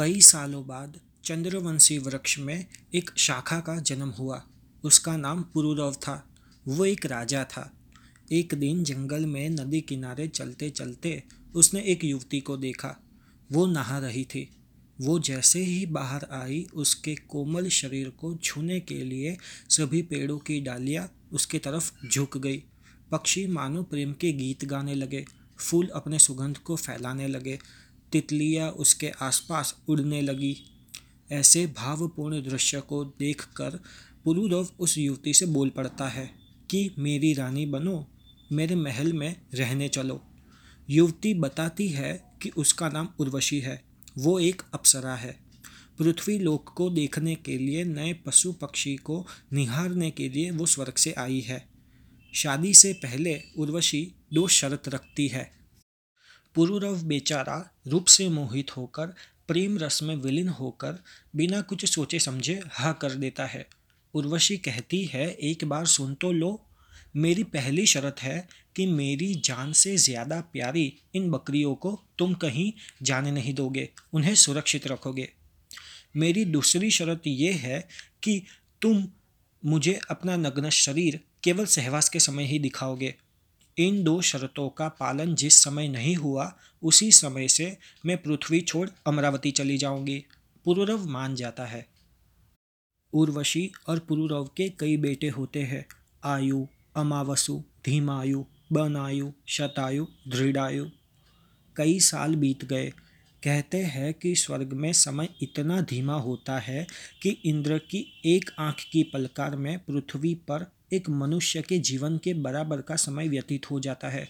कई सालों बाद चंद्रवंशी वृक्ष में एक शाखा का जन्म हुआ। उसका नाम पुरुरव था। वो एक राजा था। एक दिन जंगल में नदी किनारे चलते चलते उसने एक युवती को देखा। वो नहा रही थी। वो जैसे ही बाहर आई, उसके कोमल शरीर को छूने के लिए सभी पेड़ों की डालियाँ उसकी तरफ़ झुक गई। पक्षी मानो प्रेम के गीत गाने लगे। फूल अपने सुगंध को फैलाने लगे। तितलियाँ उसके आसपास उड़ने लगी। ऐसे भावपूर्ण दृश्य को देखकर पुरुरव उस युवती से बोल पड़ता है कि, मेरी रानी बनो, मेरे महल में रहने चलो। युवती बताती है कि उसका नाम उर्वशी है। वो एक अप्सरा है। पृथ्वी लोक को देखने के लिए, नए पशु पक्षी को निहारने के लिए वो स्वर्ग से आई है। शादी से पहले उर्वशी दो शर्त रखती है। पुरुरव बेचारा रूप से मोहित होकर, प्रेम रस में विलीन होकर, बिना कुछ सोचे समझे हा कर देता है। उर्वशी कहती है, एक बार सुन तो लो। मेरी पहली शर्त है कि मेरी जान से ज़्यादा प्यारी इन बकरियों को तुम कहीं जाने नहीं दोगे, उन्हें सुरक्षित रखोगे। मेरी दूसरी शर्त ये है कि तुम मुझे अपना नग्न शरीर केवल सहवास के समय ही दिखाओगे। इन दो शर्तों का पालन जिस समय नहीं हुआ, उसी समय से मैं पृथ्वी छोड़ अमरावती चली जाऊँगी। पुरुरव मान जाता है। उर्वशी और पुरुरव के कई बेटे होते हैं। आयु अमावसु धीमायु, बनायु, शतायु, दृढ़ायु। कई साल बीत गए। कहते हैं कि स्वर्ग में समय इतना धीमा होता है कि इंद्र की एक आँख की पलकार में पृथ्वी पर एक मनुष्य के जीवन के बराबर का समय व्यतीत हो जाता है।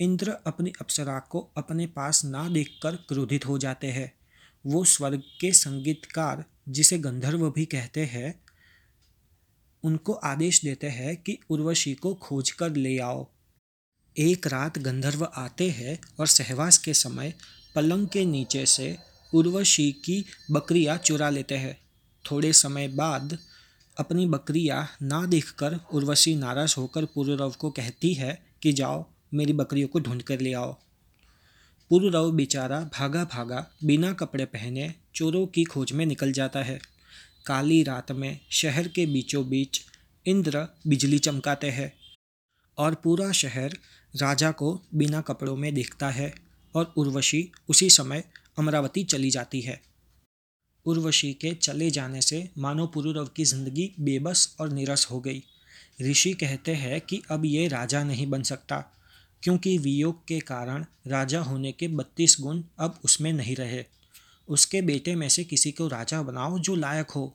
इंद्र अपनी अप्सरा को अपने पास ना देखकर क्रोधित हो जाते हैं। वो स्वर्ग के संगीतकार, जिसे गंधर्व भी कहते हैं, उनको आदेश देते हैं कि उर्वशी को खोज कर ले आओ। एक रात गंधर्व आते हैं और सहवास के समय पलंग के नीचे से उर्वशी की बकरियाँ चुरा लेते हैं। थोड़े समय बाद अपनी बकरियाँ ना देखकर उर्वशी नाराज़ होकर पुरुरव को कहती है कि जाओ, मेरी बकरियों को ढूंढ कर ले आओ। पुरुरव बेचारा भागा भागा बिना कपड़े पहने चोरों की खोज में निकल जाता है। काली रात में शहर के बीचों बीच इंद्र बिजली चमकाते हैं और पूरा शहर राजा को बिना कपड़ों में देखता है। और उर्वशी उसी समय अमरावती चली जाती है। उर्वशी के चले जाने से मानो पुरुरव की ज़िंदगी बेबस और निरस हो गई। ऋषि कहते हैं कि अब ये राजा नहीं बन सकता, क्योंकि वियोग के कारण राजा होने के बत्तीस गुण अब उसमें नहीं रहे। उसके बेटे में से किसी को राजा बनाओ जो लायक हो।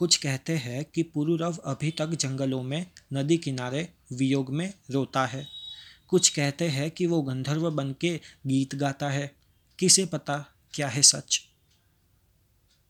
कुछ कहते हैं कि पुरुरव अभी तक जंगलों में, नदी किनारे, वियोग में रोता है। कुछ कहते हैं कि वो गंधर्व बन के गीत गाता है। किसे पता क्या है सच?